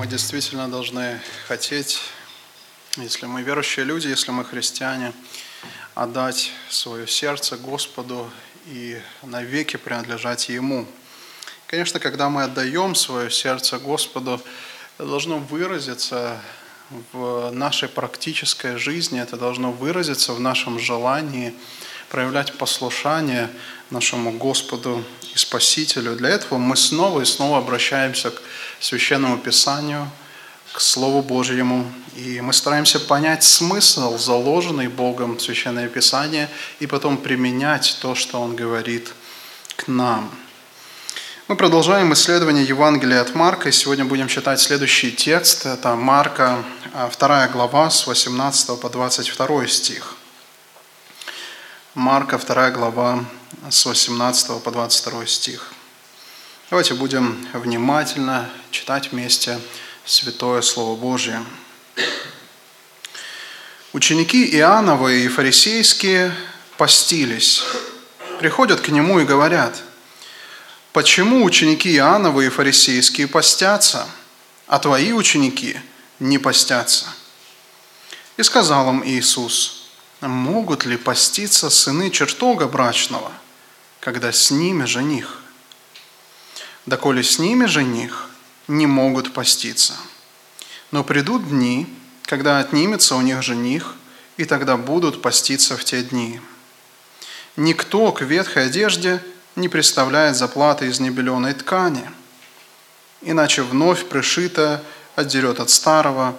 Мы действительно должны хотеть, если мы верующие люди, если мы христиане, отдать свое сердце Господу и навеки принадлежать Ему. Конечно, когда мы отдаем свое сердце Господу, это должно выразиться в нашей практической жизни, это должно выразиться в нашем желании проявлять послушание нашему Господу и Спасителю. Для этого мы снова и снова обращаемся к Священному Писанию, к Слову Божьему, и мы стараемся понять смысл, заложенный Богом в Священное Писание, и потом применять то, что Он говорит к нам. Мы продолжаем исследование Евангелия от Марка, и сегодня будем читать следующий текст. Это Марка, 2 глава, с 18 по 22 стих. Марка, 2 глава, с 18 по 22 стих. Давайте будем внимательно читать вместе Святое Слово Божье. Ученики Иоанновы и фарисейские постились. Приходят к нему и говорят, «Почему ученики Иоанновы и фарисейские постятся, а твои ученики не постятся?» И сказал им Иисус – могут ли поститься сыны чертога брачного, когда с ними жених? Доколе с ними жених, не могут поститься. Но придут дни, когда отнимется у них жених, и тогда будут поститься в те дни. Никто к ветхой одежде не представляет заплаты из небеленой ткани, иначе вновь пришито отдерет от старого,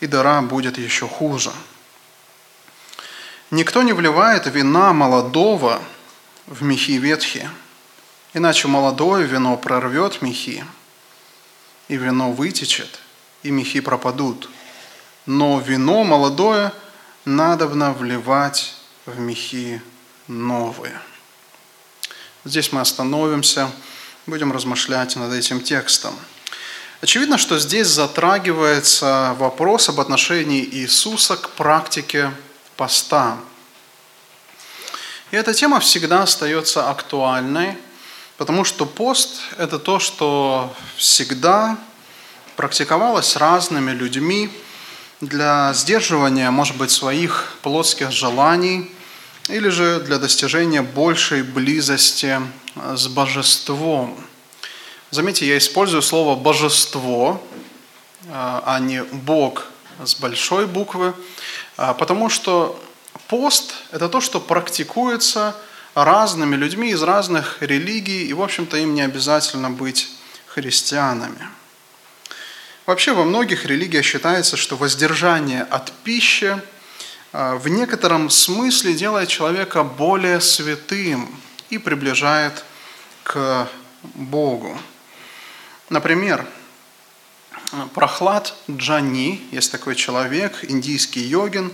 и дыра будет еще хуже – Никто не вливает вина молодого в мехи ветхие, иначе молодое вино прорвет мехи, и вино вытечет, и мехи пропадут. Но вино молодое надобно вливать в мехи новые. Здесь мы остановимся, будем размышлять над этим текстом. Очевидно, что здесь затрагивается вопрос об отношении Иисуса к практике поста. И эта тема всегда остается актуальной, потому что пост – это то, что всегда практиковалось разными людьми для сдерживания, может быть, своих плотских желаний или же для достижения большей близости с божеством. Заметьте, я использую слово «божество», а не «бог» с большой буквы, а, потому что пост – это то, что практикуется разными людьми из разных религий, и, в общем-то, им не обязательно быть христианами. Вообще во многих религиях считается, что воздержание от пищи а, в некотором смысле делает человека более святым и приближает к Богу. Например, Прохлад Джани, есть такой человек, индийский йогин,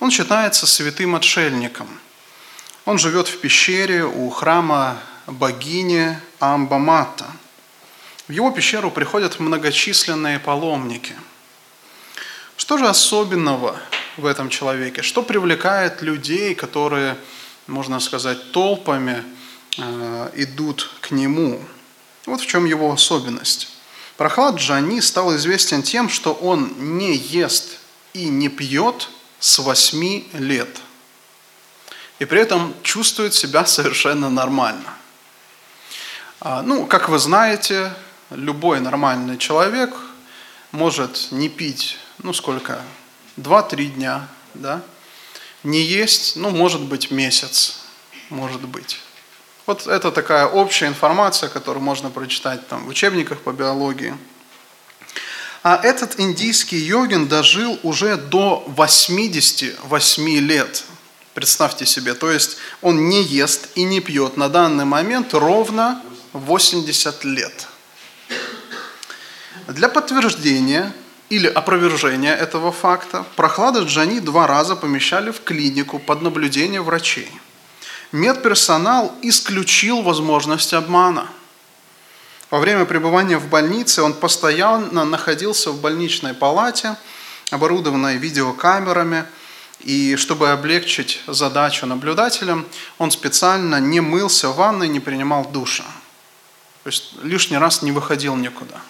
он считается святым отшельником. Он живет в пещере у храма богини Амбамата. В его пещеру приходят многочисленные паломники. Что же особенного в этом человеке? Что привлекает людей, которые, можно сказать, толпами э, идут к нему? Вот в чем его особенность. Прохлад Джани стал известен тем, что он не ест и не пьет с 8 лет. И при этом чувствует себя совершенно нормально. А, ну, как вы знаете, любой нормальный человек может не пить, ну сколько, 2-3 дня, да, не есть, ну, может быть, месяц, может быть. Вот это такая общая информация, которую можно прочитать там, в учебниках по биологии. А этот индийский йогин дожил уже до 88 лет. Представьте себе, то есть он не ест и не пьет на данный момент ровно 80 лет. Для подтверждения или опровержения этого факта прохлада Джани два раза помещали в клинику под наблюдение врачей – медперсонал исключил возможность обмана. Во время пребывания в больнице он постоянно находился в больничной палате, оборудованной видеокамерами, и чтобы облегчить задачу наблюдателям, он специально не мылся в ванной, не принимал душа. То есть лишний раз не выходил никуда.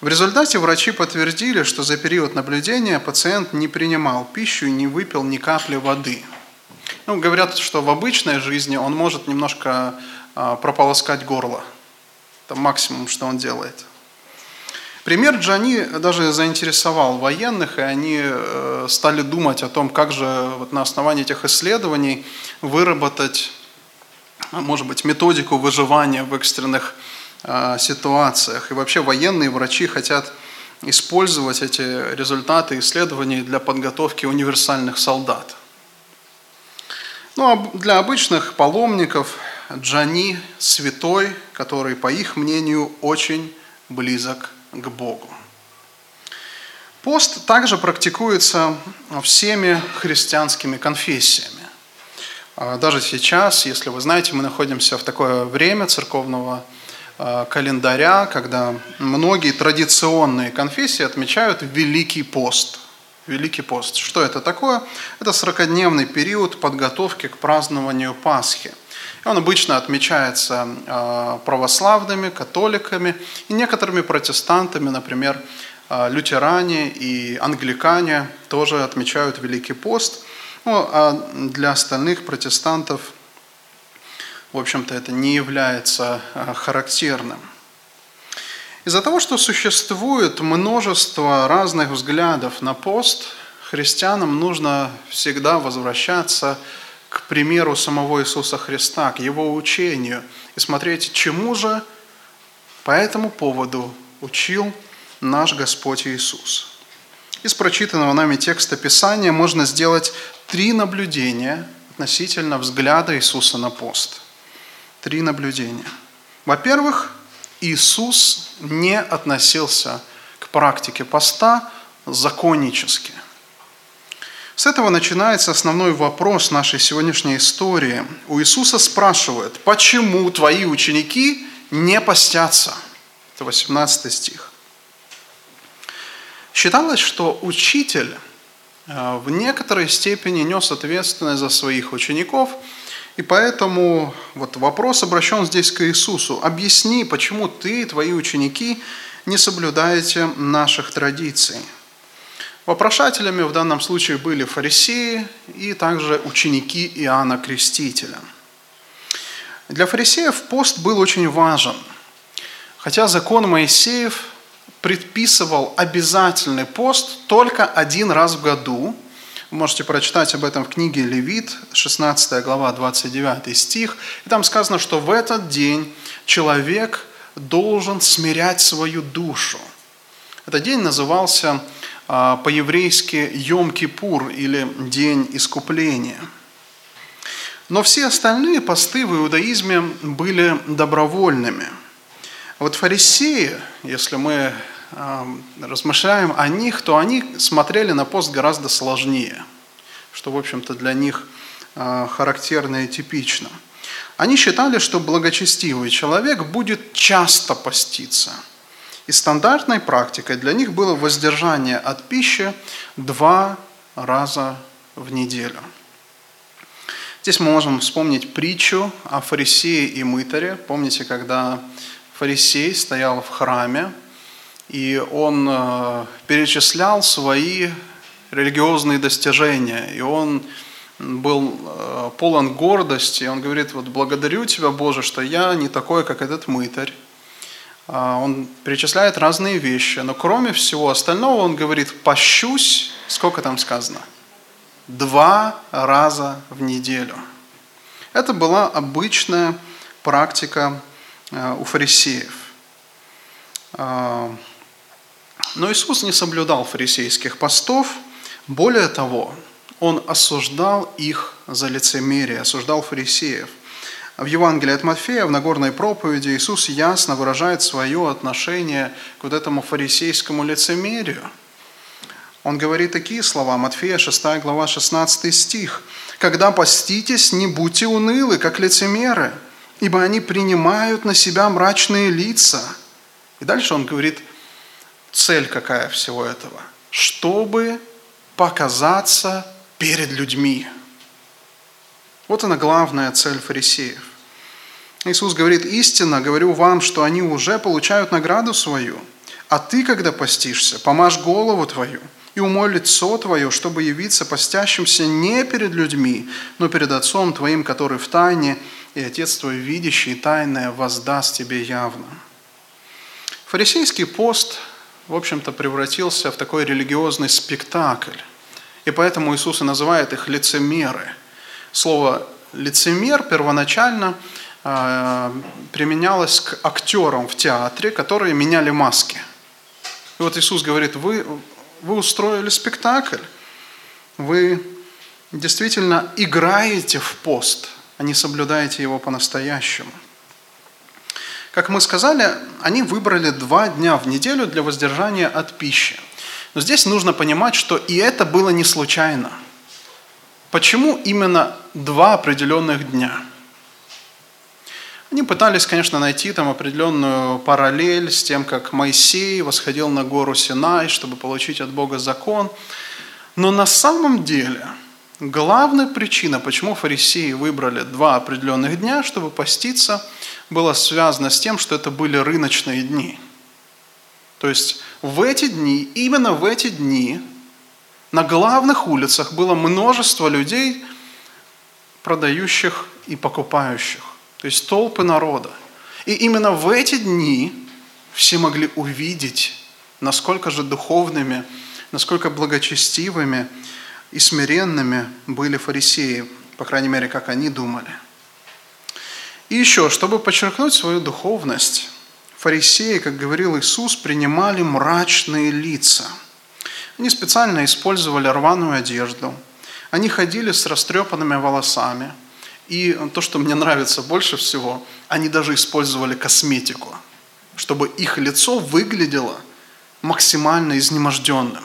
В результате врачи подтвердили, что за период наблюдения пациент не принимал пищу и не выпил ни капли воды. Ну, говорят, что в обычной жизни он может немножко а, прополоскать горло. Это максимум, что он делает. Пример Джани даже заинтересовал военных, и они э, стали думать о том, как же вот на основании этих исследований выработать, может быть, методику выживания в экстренных а, ситуациях. И вообще военные врачи хотят использовать эти результаты исследований для подготовки универсальных солдат. Ну а для обычных паломников Джани святой, который, по их мнению, очень близок к Богу. Пост также практикуется всеми христианскими конфессиями. А даже сейчас, если вы знаете, мы находимся в такое время церковного Э, календаря, когда многие традиционные конфессии отмечают Великий пост. Великий пост. Что это такое? Это 40-дневный период подготовки к празднованию Пасхи. Он обычно отмечается э, православными, католиками и некоторыми протестантами, например, э, лютеране и англикане тоже отмечают Великий пост. Ну, а для остальных протестантов в общем-то, это не является а, характерным. Из-за того, что существует множество разных взглядов на пост, христианам нужно всегда возвращаться к примеру самого Иисуса Христа, к Его учению и смотреть, чему же по этому поводу учил наш Господь Иисус. Из прочитанного нами текста Писания можно сделать три наблюдения относительно взгляда Иисуса на пост – три наблюдения. Во-первых, Иисус не относился к практике поста законнически. С этого начинается основной вопрос нашей сегодняшней истории. У Иисуса спрашивают, почему твои ученики не постятся? Это 18 стих. Считалось, что учитель э, в некоторой степени нес ответственность за своих учеников – и поэтому вот вопрос обращен здесь к Иисусу. Объясни, почему ты и твои ученики не соблюдаете наших традиций. Вопрошателями в данном случае были фарисеи и также ученики Иоанна Крестителя. Для фарисеев пост был очень важен. Хотя закон Моисеев предписывал обязательный пост только один раз в году – вы можете прочитать об этом в книге Левит, 16 глава, 29 стих. И там сказано, что в этот день человек должен смирять свою душу. Этот день назывался по-еврейски Йом-Кипур или День искупления. Но все остальные посты в иудаизме были добровольными. Вот фарисеи, если мы размышляем о них, то они смотрели на пост гораздо сложнее, что, в общем-то, для них а, характерно и типично. Они считали, что благочестивый человек будет часто поститься. И стандартной практикой для них было воздержание от пищи два раза в неделю. Здесь мы можем вспомнить притчу о фарисее и мытаре. Помните, когда фарисей стоял в храме, и он э, перечислял свои религиозные достижения, и он был э, полон гордости, и он говорит, вот благодарю тебя, Боже, что я не такой, как этот мытарь. А, он перечисляет разные вещи, но кроме всего остального он говорит, пощусь, сколько там сказано? Два раза в неделю. Это была обычная практика э, у фарисеев. А, но Иисус не соблюдал фарисейских постов. Более того, Он осуждал их за лицемерие, осуждал фарисеев. В Евангелии от Матфея, в Нагорной проповеди, Иисус ясно выражает свое отношение к вот этому фарисейскому лицемерию. Он говорит такие слова, Матфея 6 глава 16 стих. «Когда поститесь, не будьте унылы, как лицемеры, ибо они принимают на себя мрачные лица». И дальше он говорит, цель какая всего этого? Чтобы показаться перед людьми. Вот она главная цель фарисеев. Иисус говорит, истинно говорю вам, что они уже получают награду свою. А ты, когда постишься, помажь голову твою и умой лицо твое, чтобы явиться постящимся не перед людьми, но перед Отцом твоим, который в тайне, и Отец твой, видящий тайное, воздаст тебе явно». Фарисейский пост, в общем-то, превратился в такой религиозный спектакль. И поэтому Иисус и называет их лицемеры. Слово «лицемер» первоначально применялось к актерам в театре, которые меняли маски. И вот Иисус говорит, вы, вы устроили спектакль, вы действительно играете в пост, а не соблюдаете его по-настоящему – как мы сказали, они выбрали два дня в неделю для воздержания от пищи. Но здесь нужно понимать, что и это было не случайно. Почему именно два определенных дня? Они пытались, конечно, найти там определенную параллель с тем, как Моисей восходил на гору Синай, чтобы получить от Бога закон. Но на самом деле главная причина, почему фарисеи выбрали два определенных дня, чтобы поститься – было связано с тем, что это были рыночные дни. То есть в эти дни, именно в эти дни, на главных улицах было множество людей, продающих и покупающих. То есть толпы народа. И именно в эти дни все могли увидеть, насколько же духовными, насколько благочестивыми и смиренными были фарисеи, по крайней мере, как они думали – и еще, чтобы подчеркнуть свою духовность, фарисеи, как говорил Иисус, принимали мрачные лица. Они специально использовали рваную одежду. Они ходили с растрепанными волосами. И то, что мне нравится больше всего, они даже использовали косметику, чтобы их лицо выглядело максимально изнеможденным.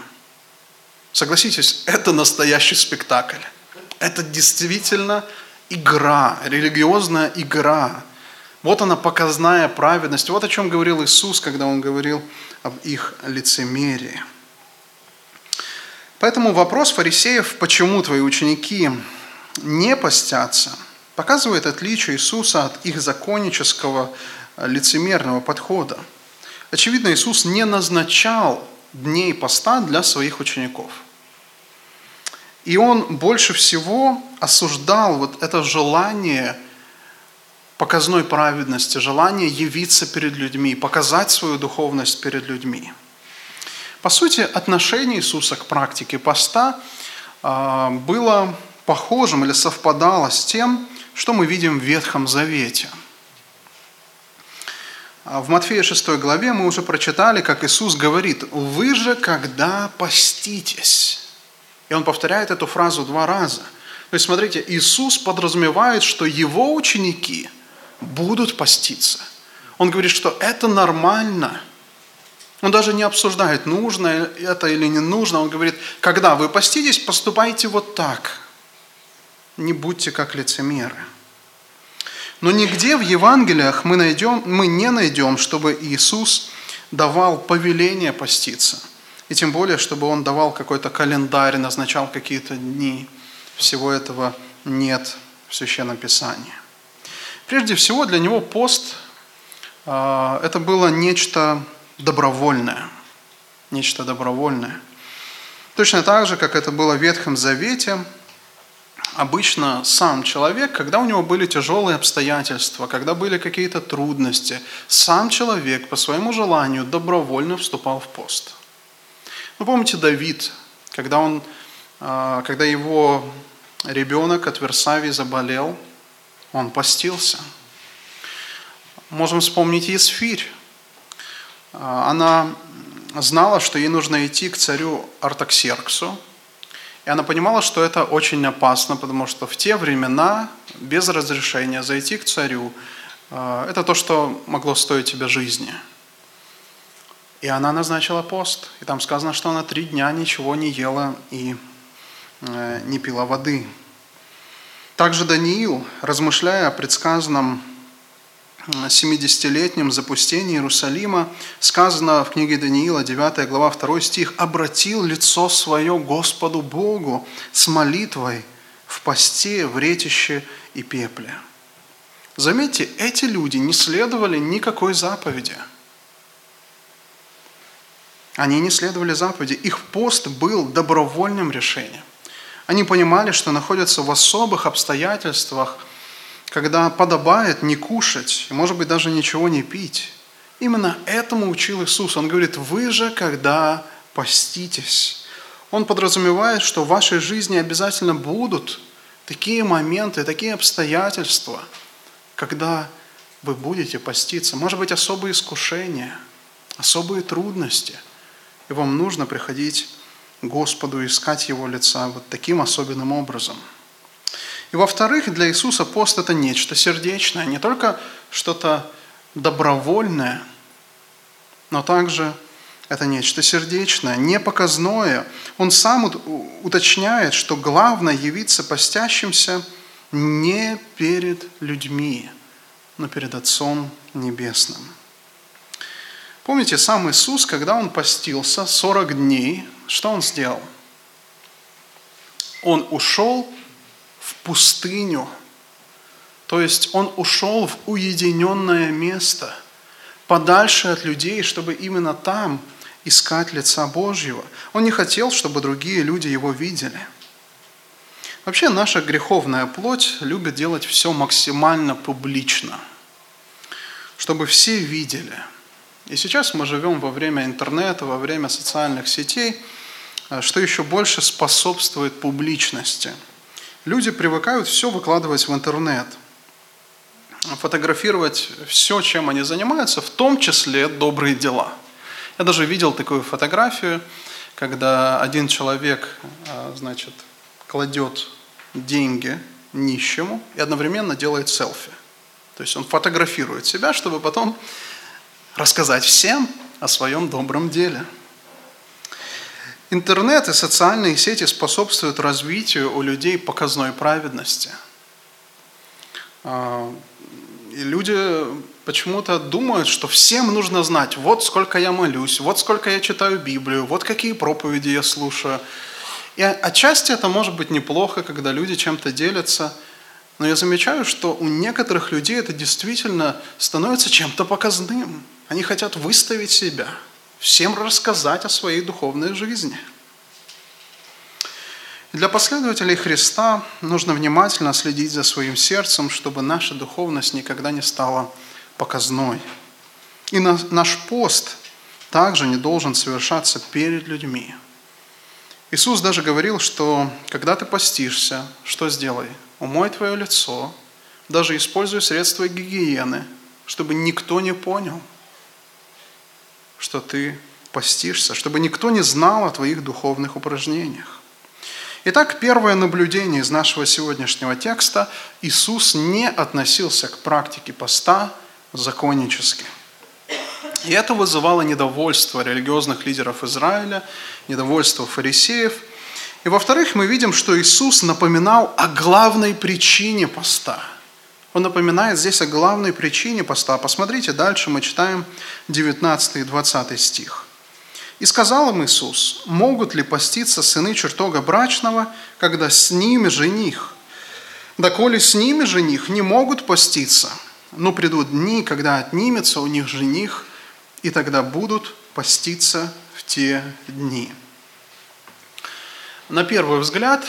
Согласитесь, это настоящий спектакль. Это действительно игра, религиозная игра. Вот она показная праведность. Вот о чем говорил Иисус, когда Он говорил об их лицемерии. Поэтому вопрос фарисеев, почему твои ученики не постятся, показывает отличие Иисуса от их законнического лицемерного подхода. Очевидно, Иисус не назначал дней поста для своих учеников – и он больше всего осуждал вот это желание показной праведности, желание явиться перед людьми, показать свою духовность перед людьми. По сути, отношение Иисуса к практике поста а, было похожим или совпадало с тем, что мы видим в Ветхом Завете. А в Матфея 6 главе мы уже прочитали, как Иисус говорит, «Вы же, когда поститесь, и он повторяет эту фразу два раза. То есть, смотрите, Иисус подразумевает, что его ученики будут поститься. Он говорит, что это нормально. Он даже не обсуждает, нужно это или не нужно. Он говорит, когда вы поститесь, поступайте вот так. Не будьте как лицемеры. Но нигде в Евангелиях мы, найдем, мы не найдем, чтобы Иисус давал повеление поститься – и тем более, чтобы он давал какой-то календарь, назначал какие-то дни. Всего этого нет в Священном Писании. Прежде всего, для него пост а, – это было нечто добровольное. Нечто добровольное. Точно так же, как это было в Ветхом Завете, обычно сам человек, когда у него были тяжелые обстоятельства, когда были какие-то трудности, сам человек по своему желанию добровольно вступал в пост – вы помните Давид, когда, он, а, когда его ребенок от Версавии заболел, он постился. Можем вспомнить Есфирь. А, она знала, что ей нужно идти к царю Артаксерксу, и она понимала, что это очень опасно, потому что в те времена без разрешения зайти к царю а, – это то, что могло стоить тебе жизни – и она назначила пост. И там сказано, что она три дня ничего не ела и э, не пила воды. Также Даниил, размышляя о предсказанном 70-летнем запустении Иерусалима, сказано в книге Даниила, 9 глава, 2 стих, «обратил лицо свое Господу Богу с молитвой в посте, в ретище и пепле». Заметьте, эти люди не следовали никакой заповеди – Они не следовали заповеди. Их пост был добровольным решением. Они понимали, что находятся в особых обстоятельствах, когда подобает не кушать, может быть, даже ничего не пить. Именно этому учил Иисус. Он говорит, вы же, когда поститесь. Он подразумевает, что в вашей жизни обязательно будут такие моменты, такие обстоятельства, когда вы будете поститься. Может быть, особые искушения, особые трудности. И вам нужно приходить к Господу, искать Его лица вот таким особенным образом. И во-вторых, для Иисуса пост – это нечто сердечное, не только что-то добровольное, но также это нечто сердечное, непоказное. Он сам уточняет, что главное явиться постящимся не перед людьми, но перед Отцом Небесным. Помните, сам Иисус, когда Он постился 40 дней, что Он сделал? Он ушел в пустыню, то есть Он ушел в уединенное место, подальше от людей, чтобы именно там искать лица Божьего. Он не хотел, чтобы другие люди Его видели. Вообще наша греховная плоть любит делать все максимально публично, чтобы все видели. И сейчас мы живем во время интернета, во время социальных сетей, э, что еще больше способствует публичности. Люди привыкают все выкладывать в интернет, фотографировать все, чем они занимаются, в том числе добрые дела – я даже видел такую фотографию, когда один человек, а, значит, кладет деньги нищему и одновременно делает селфи. То есть он фотографирует себя, чтобы потом рассказать всем о своем добром деле. Интернет и социальные сети способствуют развитию у людей показной праведности. А, и люди почему-то думают, что всем нужно знать, вот сколько я молюсь, вот сколько я читаю Библию, вот какие проповеди я слушаю. И отчасти это может быть неплохо, когда люди чем-то делятся, но я замечаю, что у некоторых людей это действительно становится чем-то показным. Они хотят выставить себя, всем рассказать о своей духовной жизни. для последователей Христа нужно внимательно следить за своим сердцем, чтобы наша духовность никогда не стала показной. И наш пост также не должен совершаться перед людьми. Иисус даже говорил, что когда ты постишься, что сделай? Умой твое лицо, даже используй средства гигиены, чтобы никто не понял, что ты постишься, чтобы никто не знал о твоих духовных упражнениях. Итак, первое наблюдение из нашего сегодняшнего текста – Иисус не относился к практике поста законнически. И это вызывало недовольство религиозных лидеров Израиля, недовольство фарисеев. И во-вторых, мы видим, что Иисус напоминал о главной причине поста. Он напоминает здесь о главной причине поста. Посмотрите, дальше мы читаем 19 и 20 стих. «И сказал им Иисус, могут ли поститься сыны чертога брачного, когда с ними жених? Да коли с ними жених не могут поститься, но придут дни, когда отнимется у них жених, и тогда будут поститься в те дни. На первый взгляд,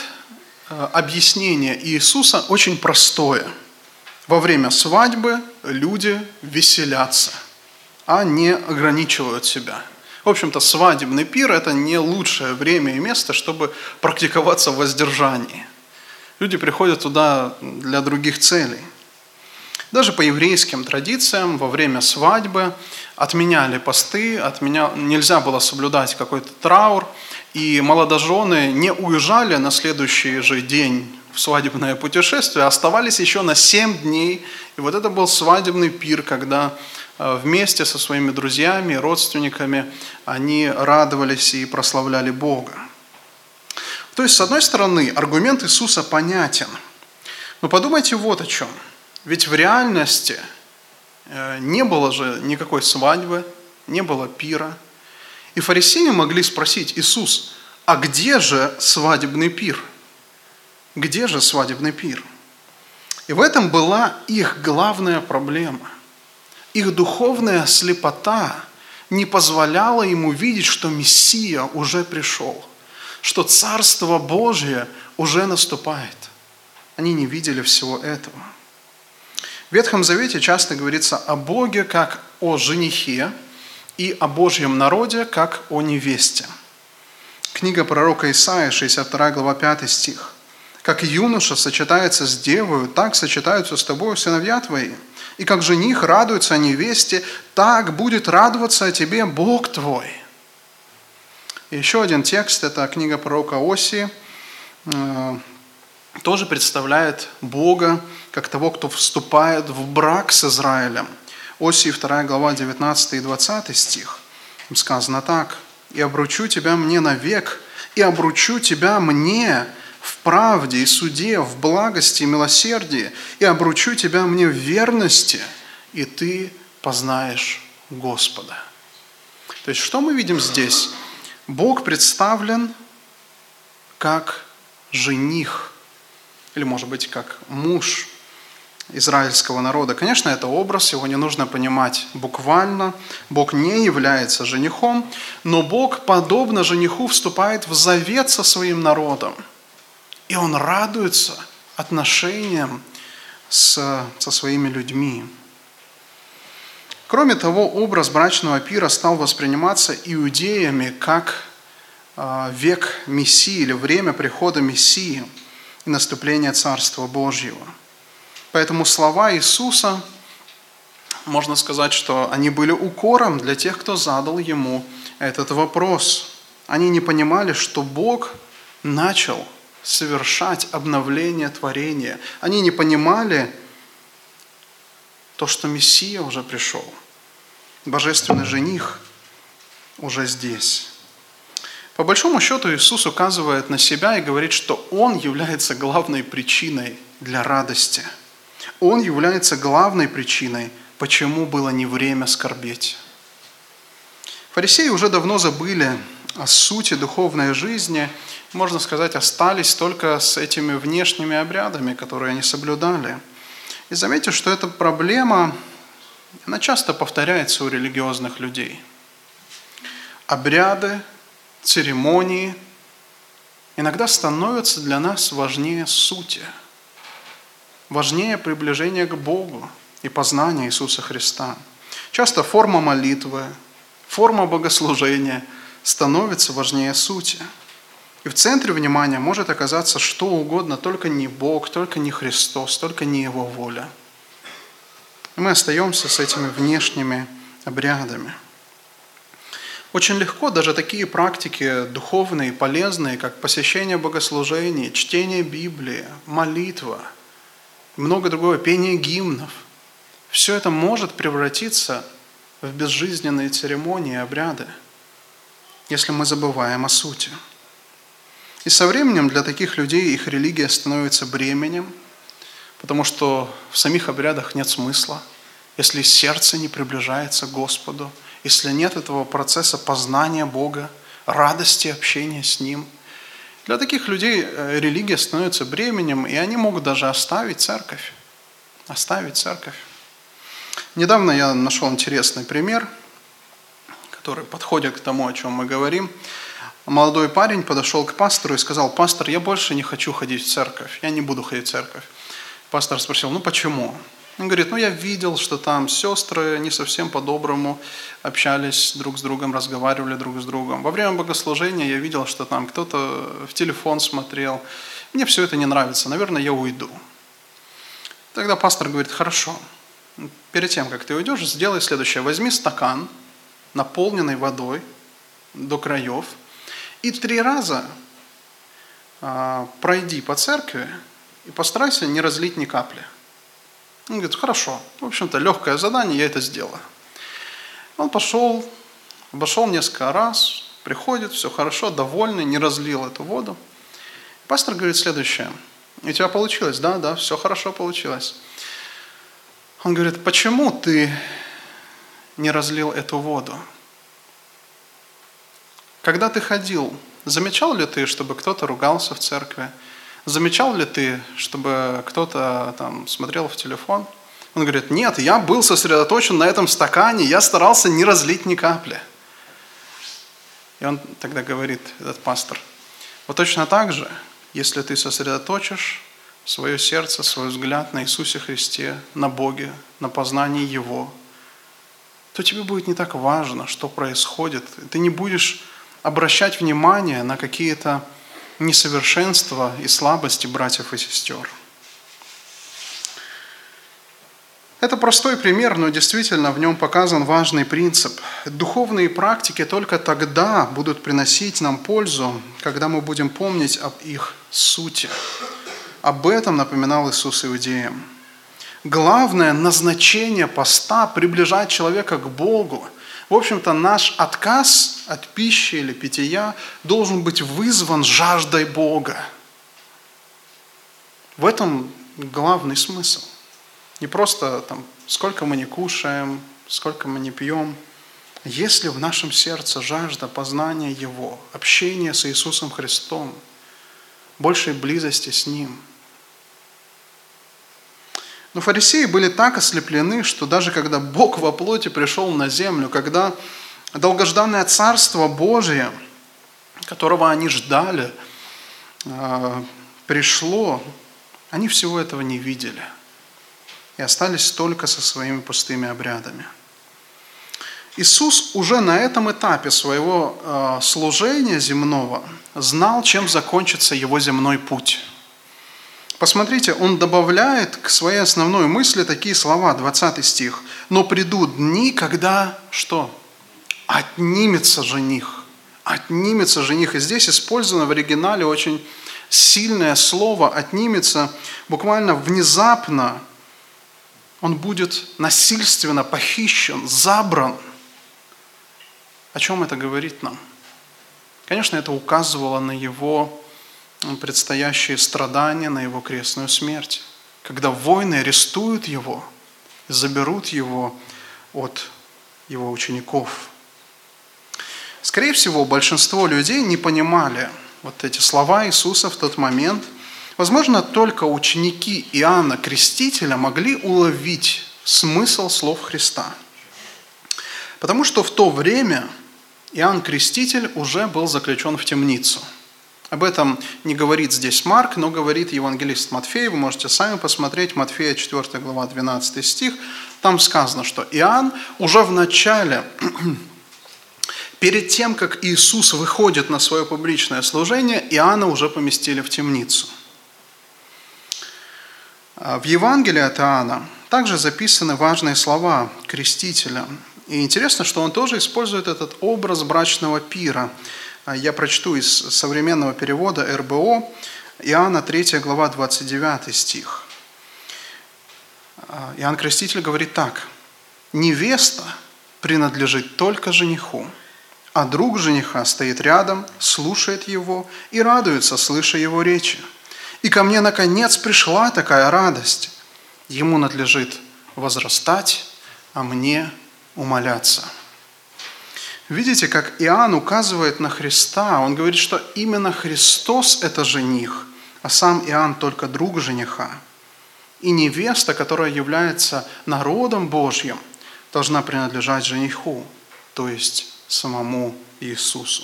э, объяснение Иисуса очень простое. Во время свадьбы люди веселятся, а не ограничивают себя. В общем-то, свадебный пир – это не лучшее время и место, чтобы практиковаться в воздержании. Люди приходят туда для других целей – даже по еврейским традициям во время свадьбы отменяли посты, отменя... нельзя было соблюдать какой-то траур, и молодожены не уезжали на следующий же день в свадебное путешествие, оставались еще на 7 дней. И вот это был свадебный пир, когда э, вместе со своими друзьями, родственниками они радовались и прославляли Бога. То есть, с одной стороны, аргумент Иисуса понятен. Но подумайте вот о чем – ведь в реальности э, не было же никакой свадьбы, не было пира. И фарисеи могли спросить, Иисус, а где же свадебный пир? Где же свадебный пир? И в этом была их главная проблема. Их духовная слепота не позволяло им увидеть, что Мессия уже пришел, что Царство Божье уже наступает. Они не видели всего этого. В Ветхом Завете часто говорится о Боге как о женихе и о Божьем народе как о невесте. Книга пророка Исаия, 62 глава, 5 стих. «Как юноша сочетается с девою, так сочетаются с тобою сыновья твои. И как жених радуется о невесте, так будет радоваться о тебе Бог твой». Еще один текст, это книга пророка Осии, э, тоже представляет Бога как того, кто вступает в брак с Израилем. Осии 2 глава 19 и 20 стих. Сказано так. «И обручу тебя мне навек, и обручу тебя мне в правде и суде, в благости и милосердии, и обручу тебя мне в верности, и ты познаешь Господа». То есть, что мы видим здесь? Бог представлен как жених, или, может быть, как муж – израильского народа. Конечно, это образ, его не нужно понимать буквально. Бог не является женихом, но Бог, подобно жениху, вступает в завет со своим народом. И он радуется отношениям с, со своими людьми. Кроме того, образ брачного пира стал восприниматься иудеями как а, век Мессии или время прихода Мессии и наступления Царства Божьего – Поэтому слова Иисуса, можно сказать, что они были укором для тех, кто задал ему этот вопрос. Они не понимали, что Бог начал совершать обновление творения. Они не понимали то, что Мессия уже пришел. Божественный жених уже здесь. По большому счету Иисус указывает на себя и говорит, что Он является главной причиной для радости – он является главной причиной, почему было не время скорбеть. Фарисеи уже давно забыли о сути духовной жизни, можно сказать, остались только с этими внешними обрядами, которые они соблюдали. И заметьте, что эта проблема, она часто повторяется у религиозных людей. Обряды, церемонии иногда становятся для нас важнее сути – важнее приближение к Богу и познание Иисуса Христа. Часто форма молитвы, форма богослужения становится важнее сути. И в центре внимания может оказаться что угодно, только не Бог, только не Христос, только не Его воля. И мы остаемся с этими внешними обрядами. Очень легко даже такие практики духовные, полезные, как посещение богослужений, чтение Библии, молитва – много другое, пение гимнов. Все это может превратиться в безжизненные церемонии обряды, если мы забываем о сути. И со временем для таких людей их религия становится бременем, потому что в самих обрядах нет смысла, если сердце не приближается к Господу, если нет этого процесса познания Бога, радости общения с Ним – для таких людей э, религия становится бременем, и они могут даже оставить церковь. Оставить церковь. Недавно я нашел интересный пример, который подходит к тому, о чем мы говорим. Молодой парень подошел к пастору и сказал, пастор, я больше не хочу ходить в церковь, я не буду ходить в церковь. Пастор спросил, ну почему? Он говорит, ну я видел, что там сестры не совсем по-доброму общались друг с другом, разговаривали друг с другом. Во время богослужения я видел, что там кто-то в телефон смотрел. Мне все это не нравится, наверное, я уйду. Тогда пастор говорит, хорошо, перед тем, как ты уйдешь, сделай следующее. Возьми стакан, наполненный водой до краев, и три раза а, пройди по церкви и постарайся не разлить ни капли. Он говорит, хорошо, в общем-то, легкое задание, я это сделаю. Он пошел, обошел несколько раз, приходит, все хорошо, довольный, не разлил эту воду. Пастор говорит следующее. У тебя получилось? Да, да, все хорошо получилось. Он говорит, почему ты не разлил эту воду? Когда ты ходил, замечал ли ты, чтобы кто-то ругался в церкви? Замечал ли ты, чтобы кто-то там смотрел в телефон? Он говорит, нет, я был сосредоточен на этом стакане, я старался не разлить ни капли. И он тогда говорит, этот пастор, вот точно так же, если ты сосредоточишь свое сердце, свой взгляд на Иисусе Христе, на Боге, на познании Его, то тебе будет не так важно, что происходит. Ты не будешь обращать внимание на какие-то несовершенства и слабости братьев и сестер. Это простой пример, но действительно в нем показан важный принцип. Духовные практики только тогда будут приносить нам пользу, когда мы будем помнить об их сути. Об этом напоминал Иисус иудеям. Главное назначение поста – приближать человека к Богу. В общем-то, наш отказ от пищи или питья должен быть вызван жаждой Бога. В этом главный смысл. Не просто там, сколько мы не кушаем, сколько мы не пьем. Если в нашем сердце жажда познания Его, общения с Иисусом Христом, большей близости с Ним. Но фарисеи были так ослеплены, что даже когда Бог во плоти пришел на землю, когда долгожданное Царство Божие, которого они ждали, а, пришло, они всего этого не видели – и остались только со своими пустыми обрядами. Иисус уже на этом этапе своего э, служения земного знал, чем закончится его земной путь. Посмотрите, он добавляет к своей основной мысли такие слова, 20 стих. «Но придут дни, когда что? Отнимется жених». Отнимется жених. И здесь использовано в оригинале очень сильное слово «отнимется», буквально внезапно, он будет насильственно похищен, забран. О чем это говорит нам? Конечно, это указывало на его предстоящие страдания, на его крестную смерть. Когда войны арестуют его, заберут его от его учеников. Скорее всего, большинство людей не понимали вот эти слова Иисуса в тот момент – Возможно, только ученики Иоанна Крестителя могли уловить смысл слов Христа. Потому что в то время Иоанн Креститель уже был заключен в темницу. Об этом не говорит здесь Марк, но говорит евангелист Матфей. Вы можете сами посмотреть, Матфея 4 глава 12 стих. Там сказано, что Иоанн уже в начале, перед тем, как Иисус выходит на свое публичное служение, Иоанна уже поместили в темницу – а в Евангелии от Иоанна также записаны важные слова крестителя. И интересно, что он тоже использует этот образ брачного пира. А я прочту из современного перевода РБО Иоанна 3 глава 29 стих. А, Иоанн Креститель говорит так. «Невеста принадлежит только жениху, а друг жениха стоит рядом, слушает его и радуется, слыша его речи. И ко мне, наконец, пришла такая радость. Ему надлежит возрастать, а мне умоляться. Видите, как Иоанн указывает на Христа. Он говорит, что именно Христос – это жених, а сам Иоанн только друг жениха. И невеста, которая является народом Божьим, должна принадлежать жениху, то есть самому Иисусу.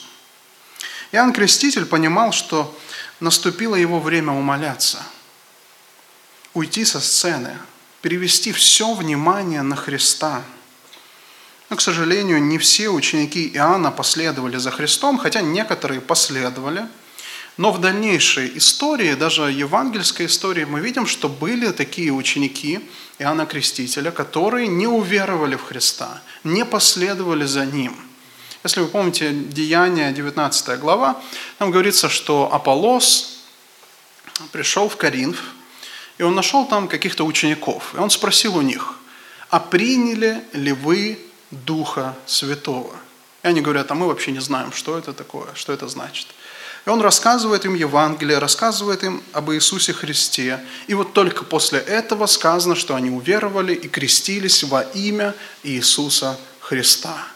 Иоанн Креститель понимал, что наступило его время умоляться, уйти со сцены, перевести все внимание на Христа. Но, к сожалению, не все ученики Иоанна последовали за Христом, хотя некоторые последовали. Но в дальнейшей истории, даже евангельской истории, мы видим, что были такие ученики Иоанна Крестителя, которые не уверовали в Христа, не последовали за Ним – если вы помните Деяния, 19 глава, там говорится, что Аполлос пришел в Коринф, и он нашел там каких-то учеников. И он спросил у них, а приняли ли вы Духа Святого? И они говорят, а мы вообще не знаем, что это такое, что это значит. И он рассказывает им Евангелие, рассказывает им об Иисусе Христе. И вот только после этого сказано, что они уверовали и крестились во имя Иисуса Христа.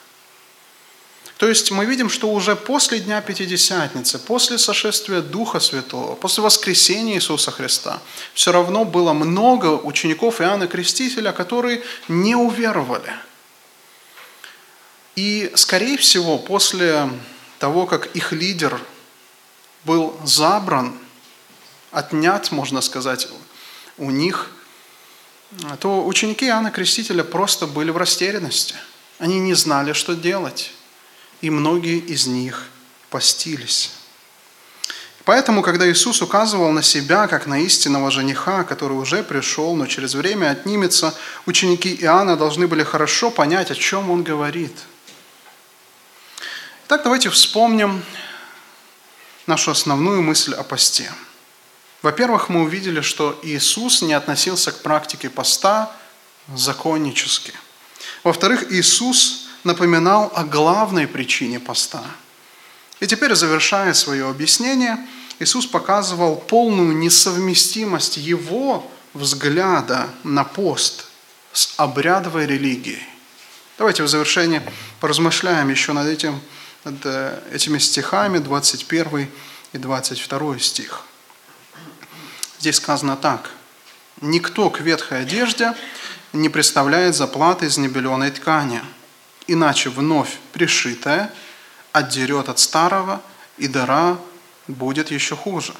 То есть мы видим, что уже после Дня Пятидесятницы, после сошествия Духа Святого, после воскресения Иисуса Христа, все равно было много учеников Иоанна Крестителя, которые не уверовали. И, скорее всего, после того, как их лидер был забран, отнят, можно сказать, у них, то ученики Иоанна Крестителя просто были в растерянности. Они не знали, что делать и многие из них постились. Поэтому, когда Иисус указывал на себя, как на истинного жениха, который уже пришел, но через время отнимется, ученики Иоанна должны были хорошо понять, о чем он говорит. Итак, давайте вспомним нашу основную мысль о посте. Во-первых, мы увидели, что Иисус не относился к практике поста законнически. Во-вторых, Иисус напоминал о главной причине поста. И теперь, завершая свое объяснение, Иисус показывал полную несовместимость его взгляда на пост с обрядовой религией. Давайте в завершение поразмышляем еще над, этим, над э, этими стихами, 21 и 22 стих. Здесь сказано так. «Никто к ветхой одежде не представляет заплаты из небеленой ткани – иначе вновь пришитое отдерет от старого, и дыра будет еще хуже.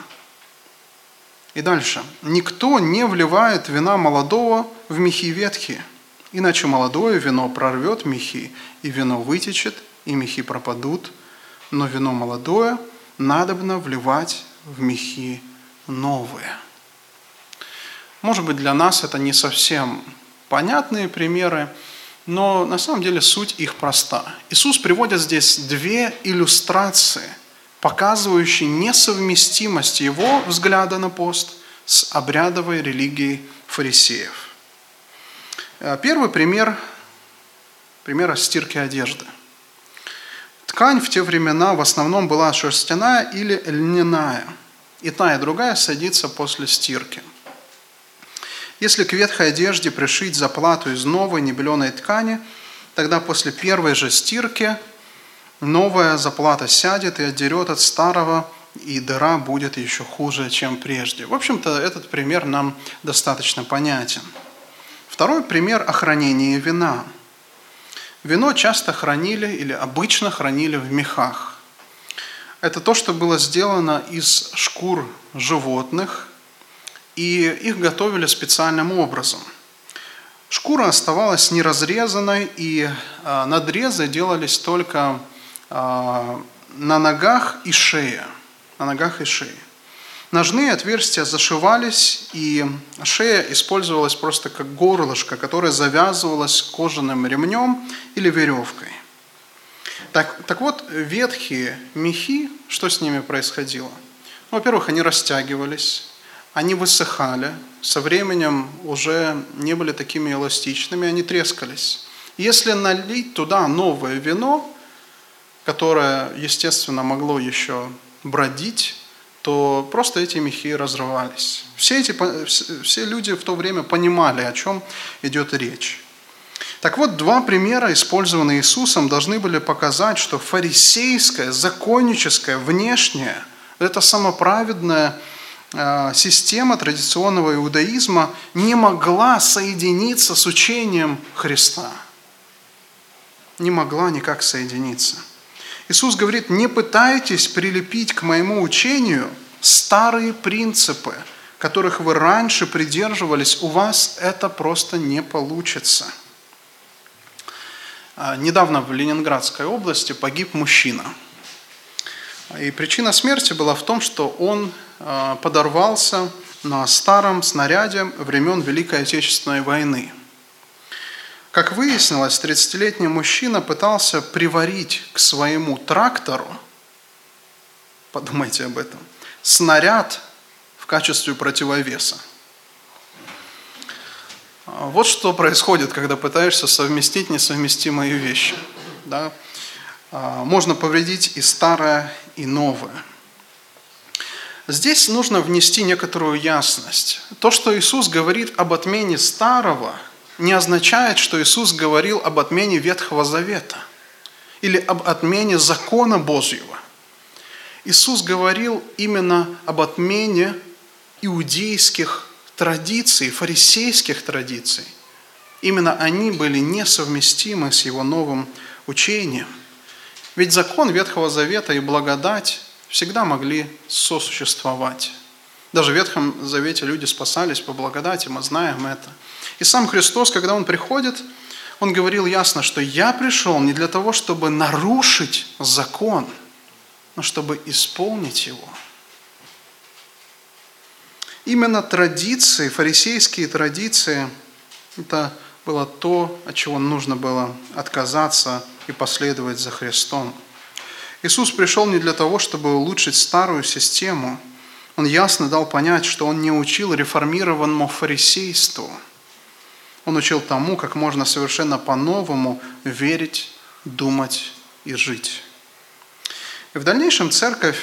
И дальше. Никто не вливает вина молодого в мехи ветхие, иначе молодое вино прорвет мехи, и вино вытечет, и мехи пропадут, но вино молодое надобно вливать в мехи новые. Может быть, для нас это не совсем понятные примеры, но на самом деле суть их проста. Иисус приводит здесь две иллюстрации, показывающие несовместимость его взгляда на пост с обрядовой религией фарисеев. Э, первый пример – пример стирки одежды. Ткань в те времена в основном была шерстяная или льняная. И та, и другая садится после стирки – если к ветхой одежде пришить заплату из новой небеленой ткани, тогда после первой же стирки новая заплата сядет и отдерет от старого, и дыра будет еще хуже, чем прежде. В общем-то, этот пример нам достаточно понятен. Второй пример – охранение вина. Вино часто хранили или обычно хранили в мехах. Это то, что было сделано из шкур животных – и их готовили специальным образом. Шкура оставалась неразрезанной, и а, надрезы делались только а, на ногах и шее. На ногах и шее. Ножные отверстия зашивались, и шея использовалась просто как горлышко, которое завязывалось кожаным ремнем или веревкой. Так, так вот, ветхие мехи, что с ними происходило? Ну, во-первых, они растягивались, они высыхали, со временем уже не были такими эластичными, они трескались. Если налить туда новое вино, которое, естественно, могло еще бродить, то просто эти мехи разрывались. Все, эти, все люди в то время понимали, о чем идет речь. Так вот, два примера, использованные Иисусом, должны были показать, что фарисейское, законническое, внешнее, это самоправедное – Э, система традиционного иудаизма не могла соединиться с учением Христа. Не могла никак соединиться. Иисус говорит, не пытайтесь прилепить к моему учению старые принципы, которых вы раньше придерживались, у вас это просто не получится. Э, недавно в Ленинградской области погиб мужчина. И причина смерти была в том, что он Э, подорвался на старом снаряде времен Великой Отечественной войны. Как выяснилось, 30-летний мужчина пытался приварить к своему трактору, подумайте об этом, снаряд в качестве противовеса. Вот что происходит, когда пытаешься совместить несовместимые вещи. Да? А, можно повредить и старое, и новое – Здесь нужно внести некоторую ясность. То, что Иисус говорит об отмене старого, не означает, что Иисус говорил об отмене Ветхого Завета. или об отмене закона Божьего. Иисус говорил именно об отмене иудейских традиций, фарисейских традиций. Именно они были несовместимы с его новым учением. Ведь закон Ветхого Завета и благодать всегда могли сосуществовать. Даже в Ветхом Завете люди спасались по благодати, мы знаем это. И сам Христос, когда Он приходит, Он говорил ясно, что «Я пришел не для того, чтобы нарушить закон, но чтобы исполнить его». Именно традиции, фарисейские традиции, это было то, от чего нужно было отказаться и последовать за Христом. Иисус пришел не для того, чтобы улучшить старую систему. Он ясно дал понять, что Он не учил реформированному фарисейству. Он учил тому, как можно совершенно по-новому верить, думать и жить. И в дальнейшем церковь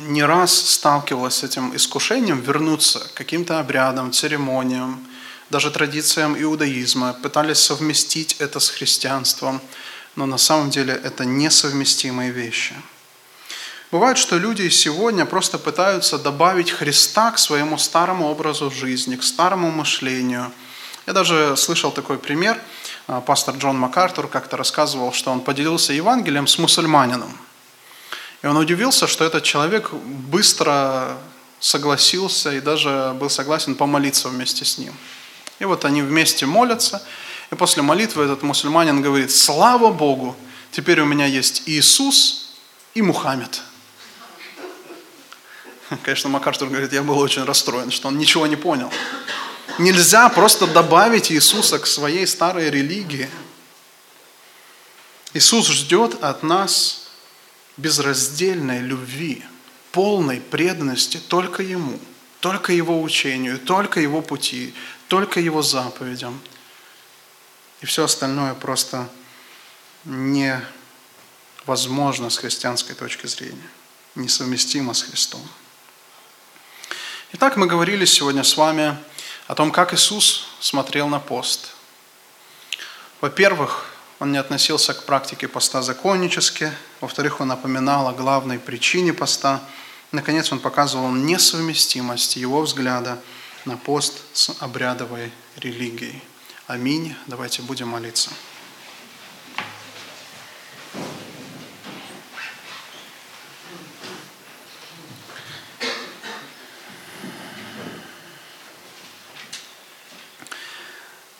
не раз сталкивалась с этим искушением вернуться к каким-то обрядам, церемониям, даже традициям иудаизма, пытались совместить это с христианством, но на самом деле это несовместимые вещи. Бывает, что люди сегодня просто пытаются добавить Христа к своему старому образу жизни, к старому мышлению. Я даже слышал такой пример. А, пастор Джон МакАртур как-то рассказывал, что он поделился Евангелием с мусульманином. И он удивился, что этот человек быстро согласился и даже был согласен помолиться вместе с ним. И вот они вместе молятся, и после молитвы этот мусульманин говорит, слава Богу, теперь у меня есть Иисус и Мухаммед. Конечно, МакАртур говорит, я был очень расстроен, что он ничего не понял. Нельзя просто добавить Иисуса к своей старой религии. Иисус ждет от нас безраздельной любви, полной преданности только Ему, только Его учению, только Его пути, только Его заповедям. И все остальное просто невозможно с христианской точки зрения, несовместимо с Христом. Итак, мы говорили сегодня с вами о том, как Иисус смотрел на пост. Во-первых, он не относился к практике поста законнически. Во-вторых, он напоминал о главной причине поста. Наконец, он показывал несовместимость его взгляда – на пост с обрядовой религией. Аминь. Давайте будем молиться.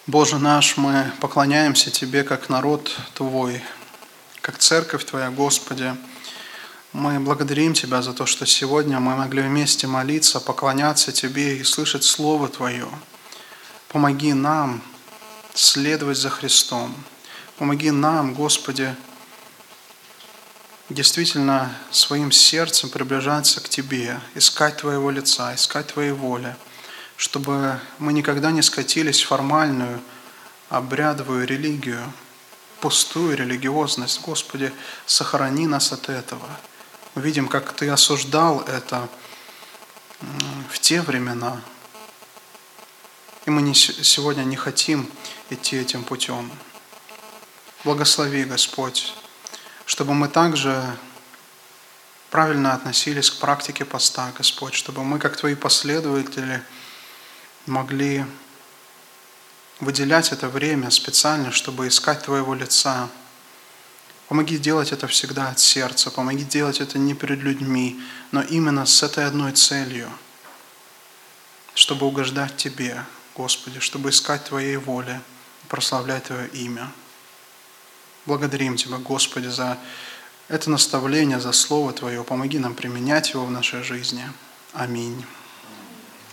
Боже наш, мы поклоняемся Тебе как народ Твой, как церковь Твоя, Господи. Мы благодарим Тебя за то, что сегодня мы могли вместе молиться, поклоняться Тебе и слышать Слово Твое. Помоги нам следовать за Христом. Помоги нам, Господи, действительно своим сердцем приближаться к Тебе, искать Твоего лица, искать Твоей воли, чтобы мы никогда не скатились в формальную, обрядовую религию, пустую религиозность. Господи, сохрани нас от этого – мы видим, как ты осуждал это в те времена. И мы не, сегодня не хотим идти этим путем. Благослови, Господь, чтобы мы также правильно относились к практике поста, Господь, чтобы мы, как Твои последователи, могли выделять это время специально, чтобы искать Твоего лица, Помоги делать это всегда от сердца, помоги делать это не перед людьми, но именно с этой одной целью, чтобы угождать Тебе, Господи, чтобы искать Твоей воли, прославлять Твое имя. Благодарим Тебя, Господи, за это наставление, за Слово Твое. Помоги нам применять его в нашей жизни. Аминь.